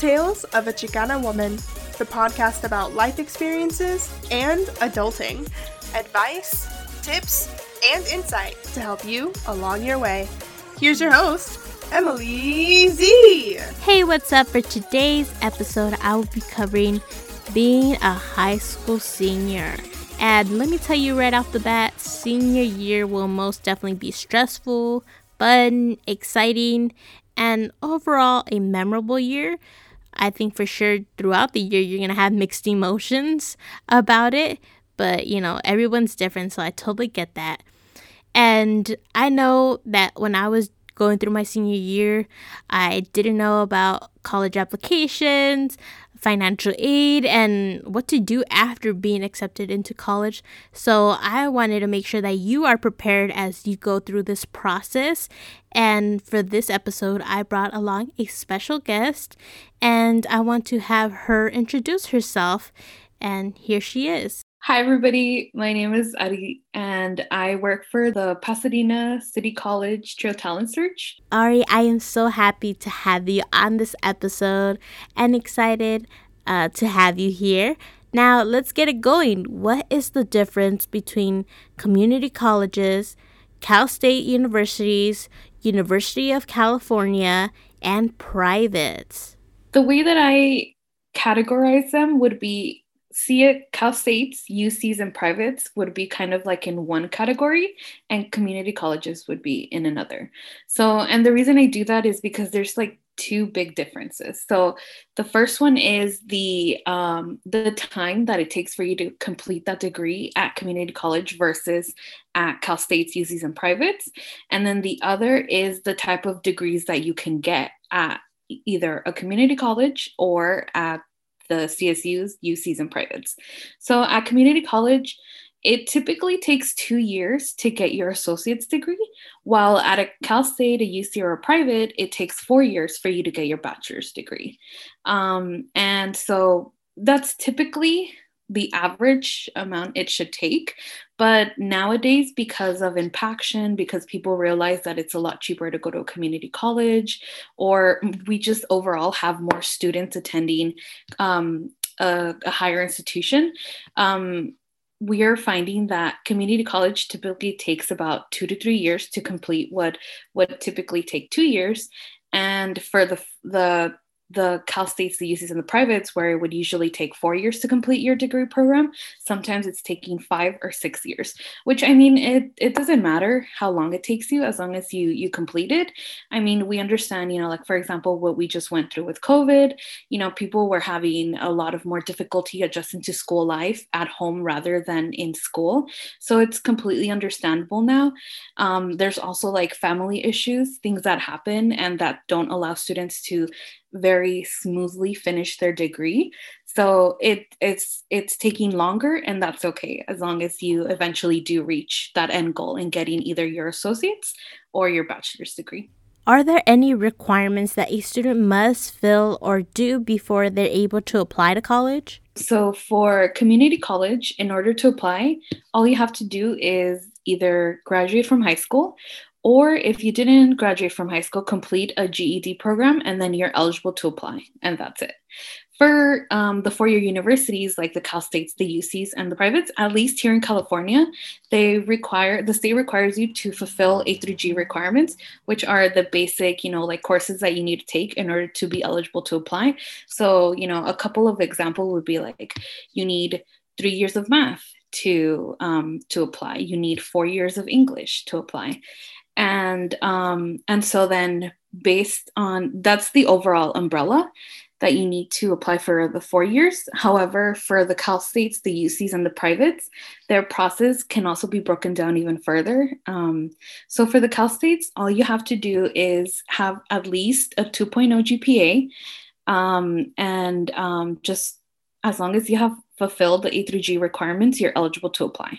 Tales of a Chicana Woman, the podcast about life experiences and adulting, advice, tips, and insight to help you along your way. Here's your host, Emily Z. Hey, what's up? For today's episode, I will be covering being a high school senior. And let me tell you right off the bat, senior year will most definitely be stressful, fun, exciting, and overall a memorable year. I think for sure throughout the year you're going to have mixed emotions about it, but you know, everyone's different, so I totally get that. And I know that when I was going through my senior year, I didn't know about college applications financial aid and what to do after being accepted into college. So, I wanted to make sure that you are prepared as you go through this process. And for this episode, I brought along a special guest and I want to have her introduce herself. And here she is. Hi, everybody. My name is Ari, and I work for the Pasadena City College TRIO Talent Search. Ari, I am so happy to have you on this episode and excited uh, to have you here. Now, let's get it going. What is the difference between community colleges, Cal State universities, University of California, and privates? The way that I categorize them would be see it cal states ucs and privates would be kind of like in one category and community colleges would be in another. So and the reason i do that is because there's like two big differences. So the first one is the um, the time that it takes for you to complete that degree at community college versus at cal states ucs and privates. And then the other is the type of degrees that you can get at either a community college or at the CSUs, UCs, and privates. So at community college, it typically takes two years to get your associate's degree, while at a Cal State, a UC, or a private, it takes four years for you to get your bachelor's degree. Um, and so that's typically the average amount it should take. But nowadays, because of impaction, because people realize that it's a lot cheaper to go to a community college, or we just overall have more students attending um, a, a, higher institution, um, we are finding that community college typically takes about two to three years to complete what would typically take two years. And for the the the Cal States, the UCs, and the privates, where it would usually take four years to complete your degree program, sometimes it's taking five or six years. Which I mean, it it doesn't matter how long it takes you as long as you you complete it. I mean, we understand, you know, like for example, what we just went through with COVID. You know, people were having a lot of more difficulty adjusting to school life at home rather than in school. So it's completely understandable now. Um, there's also like family issues, things that happen and that don't allow students to very smoothly finish their degree. So it it's it's taking longer and that's okay as long as you eventually do reach that end goal in getting either your associates or your bachelor's degree. Are there any requirements that a student must fill or do before they're able to apply to college? So for community college in order to apply all you have to do is either graduate from high school or if you didn't graduate from high school, complete a GED program and then you're eligible to apply. And that's it. For um, the four year universities like the Cal States, the UCs, and the privates, at least here in California, they require the state requires you to fulfill A through G requirements, which are the basic, you know, like courses that you need to take in order to be eligible to apply. So, you know, a couple of example would be like you need three years of math to um, to apply. You need four years of English to apply and um, and so then based on that's the overall umbrella that you need to apply for the four years. However, for the Cal States, the UCs, and the privates, their process can also be broken down even further. Um, so for the Cal States, all you have to do is have at least a 2.0 GPA, um, and um, just as long as you have fulfilled the A through G requirements, you're eligible to apply.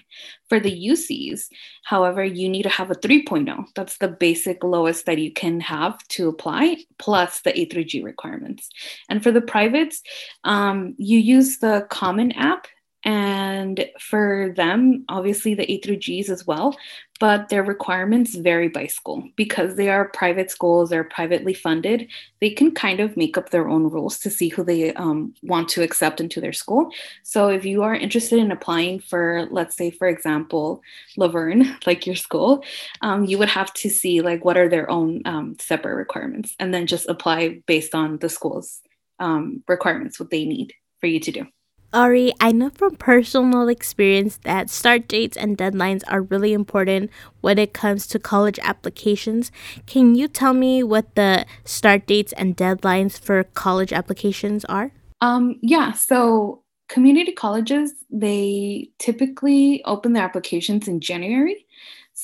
For the UCs, however, you need to have a 3.0. That's the basic lowest that you can have to apply, plus the A through G requirements. And for the privates, um, you use the Common App And for them, obviously the A through G's as well, but their requirements vary by school because they are private schools, they're privately funded. They can kind of make up their own rules to see who they um, want to accept into their school. So if you are interested in applying for, let's say, for example, La Verne, like your school, um, you would have to see like what are their own um, separate requirements and then just apply based on the school's um, requirements, what they need for you to do. Ari, I know from personal experience that start dates and deadlines are really important when it comes to college applications. Can you tell me what the start dates and deadlines for college applications are? Um, yeah, so community colleges, they typically open their applications in January.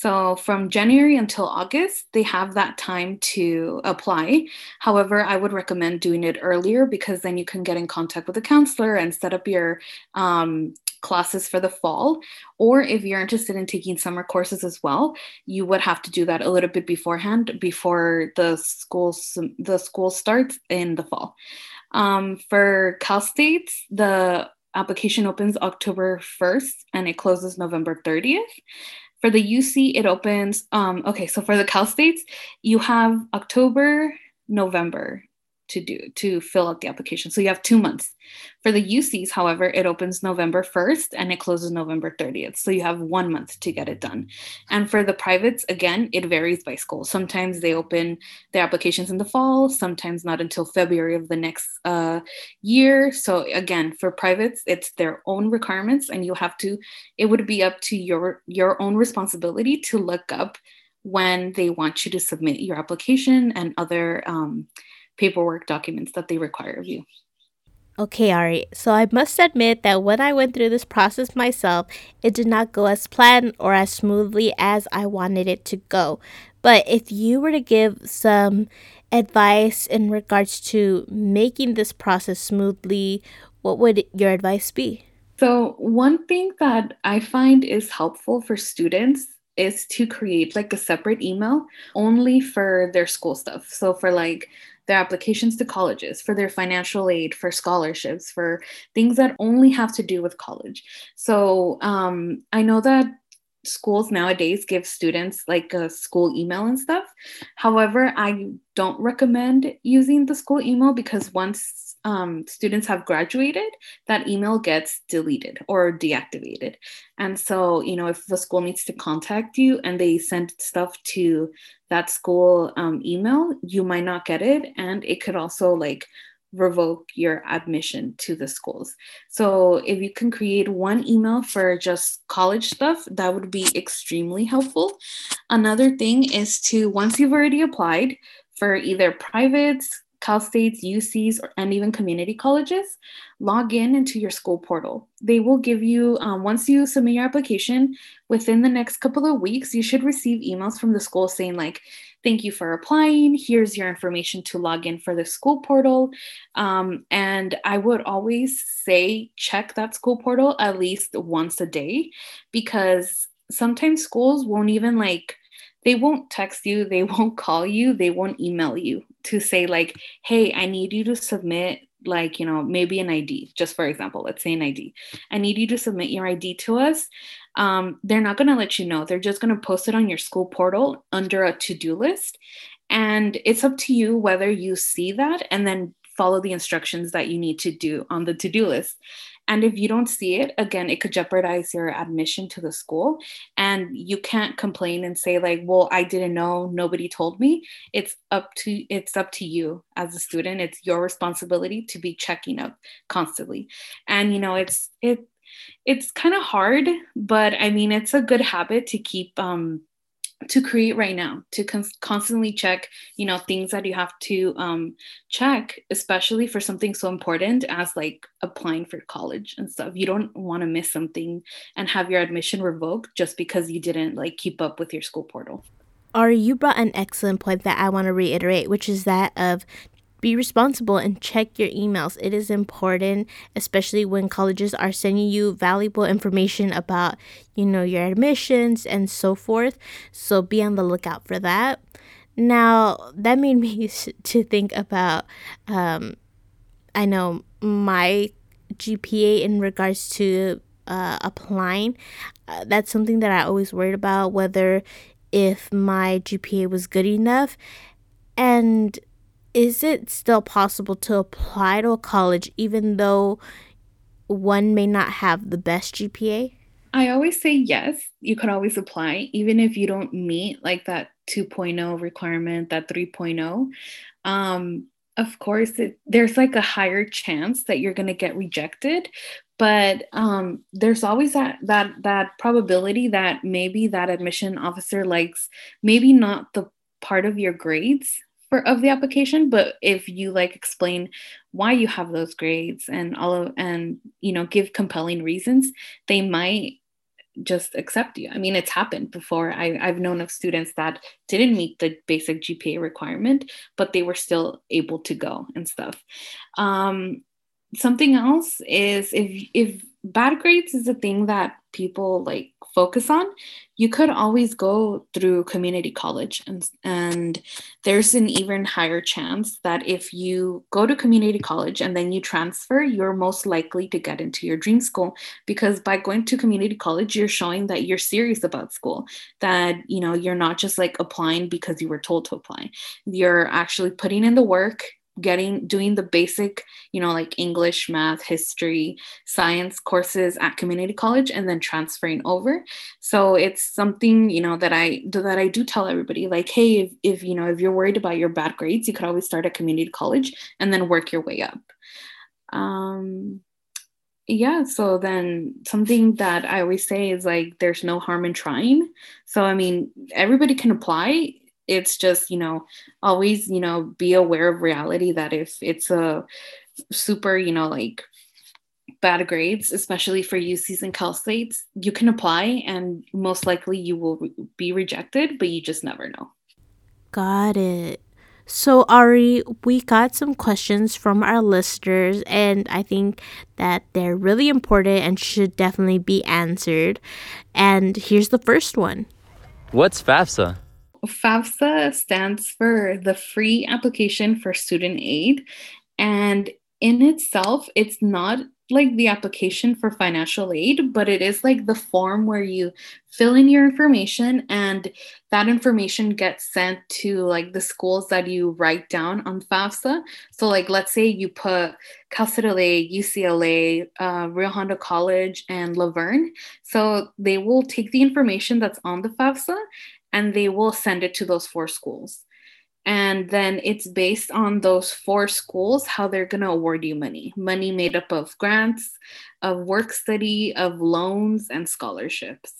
So from January until August, they have that time to apply. However, I would recommend doing it earlier because then you can get in contact with a counselor and set up your um, classes for the fall. Or if you're interested in taking summer courses as well, you would have to do that a little bit beforehand before the school the school starts in the fall. Um, for Cal States, the application opens October 1st and it closes November 30th. For the UC, it opens. Um, okay, so for the Cal States, you have October, November, to do to fill out the application. So you have two months. For the UCs, however, it opens November 1st and it closes November 30th. So you have one month to get it done. And for the privates, again, it varies by school. Sometimes they open their applications in the fall, sometimes not until February of the next uh, year. So again, for privates, it's their own requirements, and you have to. It would be up to your your own responsibility to look up when they want you to submit your application and other. Um, paperwork documents that they require of you. Okay, Ari. So I must admit that when I went through this process myself, it did not go as planned or as smoothly as I wanted it to go. But if you were to give some advice in regards to making this process smoothly, what would your advice be? So, one thing that I find is helpful for students is to create like a separate email only for their school stuff. So, for like their applications to colleges, for their financial aid, for scholarships, for things that only have to do with college. So um, I know that schools nowadays give students like a school email and stuff. However, I don't recommend using the school email because once um, students have graduated, that email gets deleted or deactivated. And so, you know, if the school needs to contact you and they send stuff to that school um, email, you might not get it. And it could also like revoke your admission to the schools. So if you can create one email for just college stuff, that would be extremely helpful. Another thing is to, once you've already applied for either privates, Cal States, UCs, or, and even community colleges, log in into your school portal. They will give you, um, once you submit your application, within the next couple of weeks, you should receive emails from the school saying, like, thank you for applying. Here's your information to log in for the school portal. Um, and I would always say, check that school portal at least once a day because sometimes schools won't even like, they won't text you, they won't call you, they won't email you to say, like, hey, I need you to submit, like, you know, maybe an ID, just for example, let's say an ID. I need you to submit your ID to us. Um, they're not going to let you know. They're just going to post it on your school portal under a to do list. And it's up to you whether you see that and then follow the instructions that you need to do on the to do list. And if you don't see it, again, it could jeopardize your admission to the school. And you can't complain and say, like, well, I didn't know, nobody told me. It's up to it's up to you as a student. It's your responsibility to be checking up constantly. And you know, it's it it's kind of hard, but I mean, it's a good habit to keep um to create right now to con- constantly check you know things that you have to um, check especially for something so important as like applying for college and stuff. You don't want to miss something and have your admission revoked just because you didn't like keep up with your school portal. Ari, you brought an excellent point that I want to reiterate, which is that of be responsible and check your emails. It is important, especially when colleges are sending you valuable information about, you know, your admissions and so forth. So be on the lookout for that. Now, that made me to think about, um, I know my GPA in regards to uh, applying, uh, that's something that I always worried about whether if my GPA was good enough. And is it still possible to apply to a college even though one may not have the best GPA? I always say yes, you could always apply, even if you don't meet like that 2.0 requirement, that 3.0. Um, of course, it, there's like a higher chance that you're going to get rejected, but um, there's always that that that probability that maybe that admission officer likes maybe not the part of your grades for of the application but if you like explain why you have those grades and all of and you know give compelling reasons they might just accept you. I mean it's happened before. I, i've known of students that didn't meet the basic gpa requirement but they were still able to go and stuff. Um, something else is if if bad grades is a thing that people like focus on you could always go through community college and and there's an even higher chance that if you go to community college and then you transfer you're most likely to get into your dream school because by going to community college you're showing that you're serious about school that you know you're not just like applying because you were told to apply. You're actually putting in the work getting doing the basic you know like english math history science courses at community college and then transferring over. So it's something you know that i that i do tell everybody like hey if, if you know if you're worried about your bad grades you could always start at community college and then work your way up. Um yeah so then something that i always say is like there's no harm in trying. So i mean everybody can apply it's just you know always you know be aware of reality that if it's a super you know like bad grades especially for ucs and cal states you can apply and most likely you will re- be rejected but you just never know got it so, Ari, we got some questions from our listeners, and I think that they're really important and should definitely be answered. And here's the first one What's FAFSA? FAFSA stands for the Free Application for Student Aid. And in itself, it's not like the application for financial aid, but it is like the form where you fill in your information and that information gets sent to like the schools that you write down on FAFSA. So, like, let's say you put Cal State LA, UCLA, uh, Rio Hondo College, and La Verne. So, they will take the information that's on the FAFSA and they will send it to those four schools. And then it's based on those four schools how they're going to award you money. Money made up of grants, of work study, of loans, and scholarships.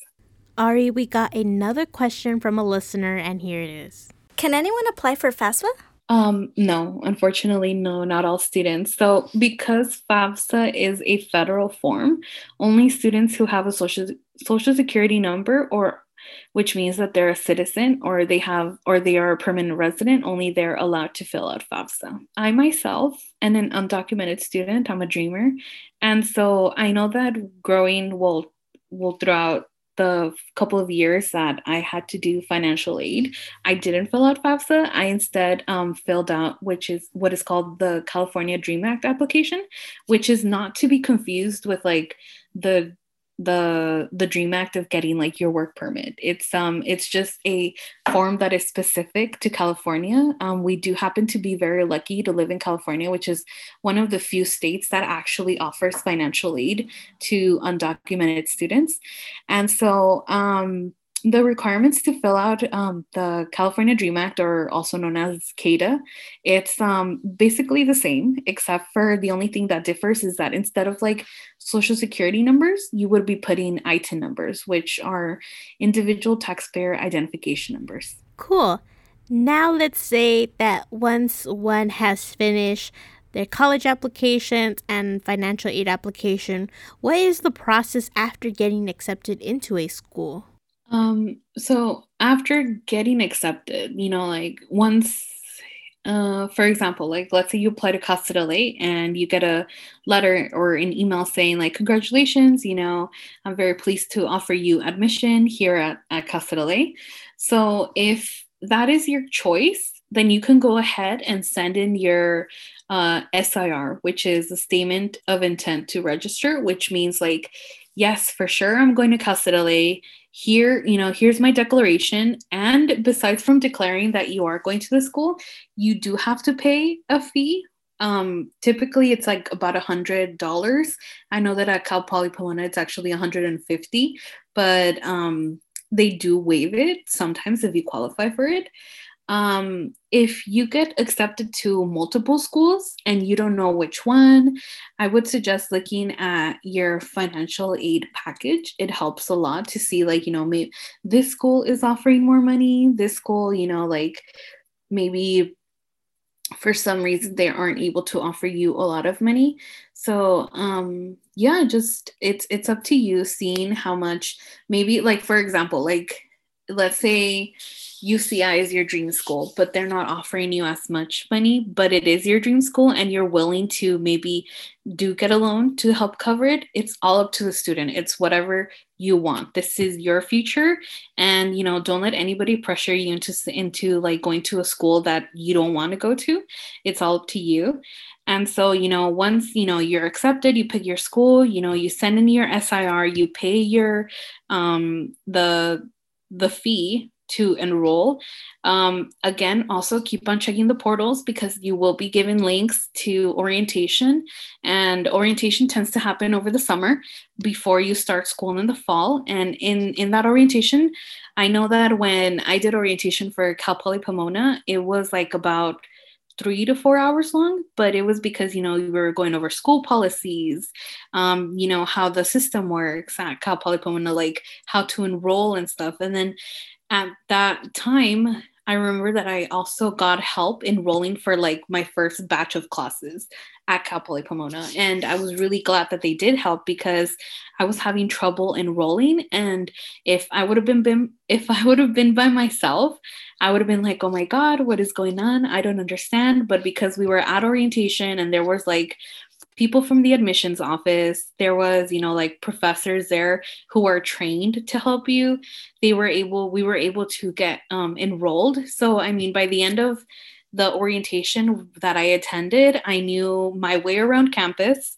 Ari, we got another question from a listener, and here it is. Can anyone apply for FAFSA? Um, no, unfortunately, no, not all students. So, because FAFSA is a federal form, only students who have a social social security number or which means that they're a citizen or they have or they are a permanent resident only they're allowed to fill out fafsa i myself am an undocumented student i'm a dreamer and so i know that growing will will throughout the couple of years that I had to do financial aid, I didn't fill out FAFSA. I instead um, filled out, which is what is called the California Dream Act application, which is not to be confused with like the the the dream act of getting like your work permit. It's um it's just a form that is specific to california. Um, we do happen to be very lucky to live in california which is one of the few states that actually offers financial aid to undocumented students. And so um the requirements to fill out um, the California Dream Act, or also known as CADA, it's um, basically the same, except for the only thing that differs is that instead of like social security numbers, you would be putting ITIN numbers, which are individual taxpayer identification numbers. Cool. Now let's say that once one has finished their college applications and financial aid application, what is the process after getting accepted into a school? Um, so after getting accepted, you know, like once, uh, for example, like let's say you apply to Cal State LA and you get a letter or an email saying like, congratulations, you know, I'm very pleased to offer you admission here at, at Cal State LA. So if that is your choice, then you can go ahead and send in your uh, SIR, which is a statement of intent to register, which means like yes, for sure, I'm going to Cal City here you know here's my declaration. And besides from declaring that you are going to the school you do have to pay a fee. Um typically it's like about a hundred dollars. I know that at cal poly pomona it's actually 150 but um they do waive it sometimes if you qualify for it um, if you get accepted to multiple schools and you don't know which one, I would suggest looking at your financial aid package. It helps a lot to see, like, you know, maybe this school is offering more money, this school, you know, like maybe for some reason they aren't able to offer you a lot of money so um yeah just it's it's up to you seeing how much maybe like for example like let's say UCI is your dream school, but they're not offering you as much money, but it is your dream school and you're willing to maybe do get a loan to help cover it, it's all up to the student. It's whatever you want. This is your future and you know, don't let anybody pressure you into into like going to a school that you don't want to go to. It's all up to you. And so, you know, once, you know, you're accepted, you pick your school, you know, you send in your SIR, you pay your um the the fee to enroll. Um, again, also keep on checking the portals because you will be given links to orientation, and orientation tends to happen over the summer before you start school in the fall. And in in that orientation, I know that when I did orientation for Cal Poly Pomona, it was like about three to four hours long, but it was because, you know, we were going over school policies, um, you know, how the system works at Cal Poly Pomona, like how to enroll and stuff. And then at that time, I remember that I also got help enrolling for like my first batch of classes at Cal Poly Pomona. And I was really glad that they did help because I was having trouble enrolling. And if I would have been, been if I would have been by myself, I would have been like, oh my God, what is going on? I don't understand. But because we were at orientation and there was like people from the admissions office. There was you know like professors there who are trained to help you. They were able we were able to get um, enrolled. So i mean by the end of the orientation that i attended i knew my way around campus.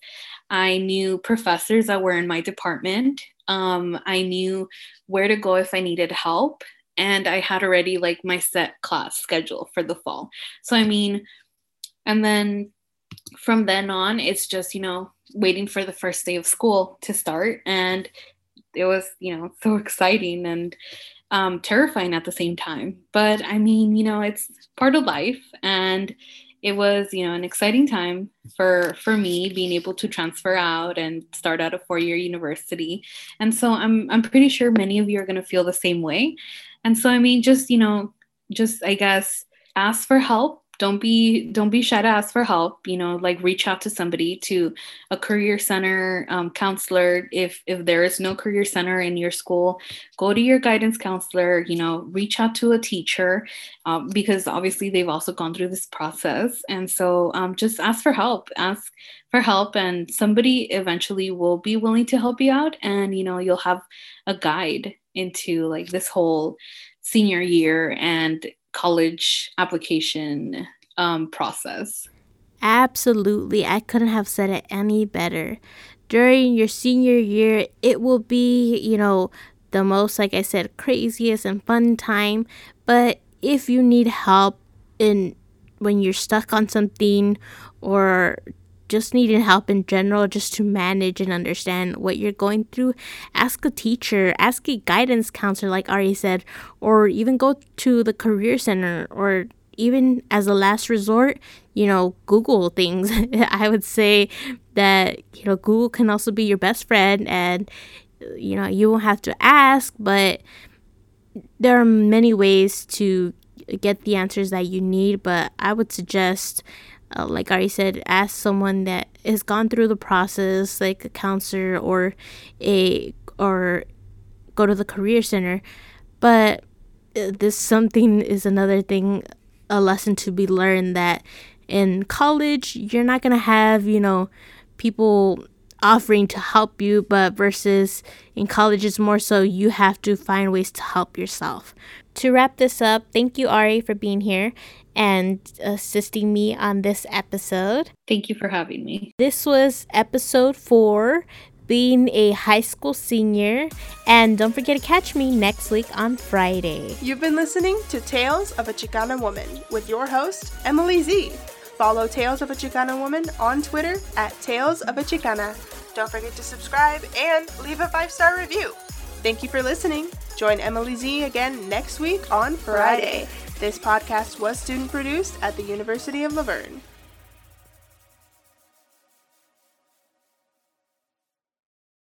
I knew professors that were in my department. Um, i knew where to go if i needed help. And i had already like my set class schedule for the fall. So i mean and then from then on, it's just, you know, waiting for the first day of school to start. And it was, you know, so exciting and um, terrifying at the same time. But I mean, you know, it's part of life. And it was, you know, an exciting time for for me being able to transfer out and start at a four-year university. And so I'm I'm pretty sure many of you are gonna feel the same way. And so I mean, just, you know, just I guess ask for help don't be don't be shy to ask for help you know like reach out to somebody to a career center um, counselor. If if there is no career center in your school go to your guidance counselor you know reach out to a teacher um, because obviously they've also gone through this process. And so um, just ask for help ask for help and somebody eventually will be willing to help you out and you know you'll have a guide into like this whole senior year and college application um, process. Absolutely. I couldn't have said it any better. During your senior year, it will be, you know, the most, like I said, craziest and fun time. But if you need help in when you're stuck on something or just needing help in general just to manage and understand what you're going through, ask a teacher, ask a guidance counselor, like Ari said, or even go to the career center or even as a last resort, you know, Google things. I would say that, you know, Google can also be your best friend and, you know, you won't have to ask, but there are many ways to get the answers that you need. But I would suggest uh, like I said, ask someone that has gone through the process, like a counselor or a or go to the career center. But uh, this something is another thing, a lesson to be learned that in college you're not gonna have you know people offering to help you, but versus in college it's more so you have to find ways to help yourself. To wrap this up, thank you Ari for being here and assisting me on this episode. Thank you for having me. This was episode four being a high school senior. And don't forget to catch me next week on Friday. You've been listening to Tales of a Chicana Woman with your host, Emily Z. Follow Tales of a Chicana Woman on Twitter at Tales of a Chicana. Don't forget to subscribe and leave a five star review. Thank you for listening. Join Emily Z again next week on Friday. This podcast was student produced at the University of La Verne.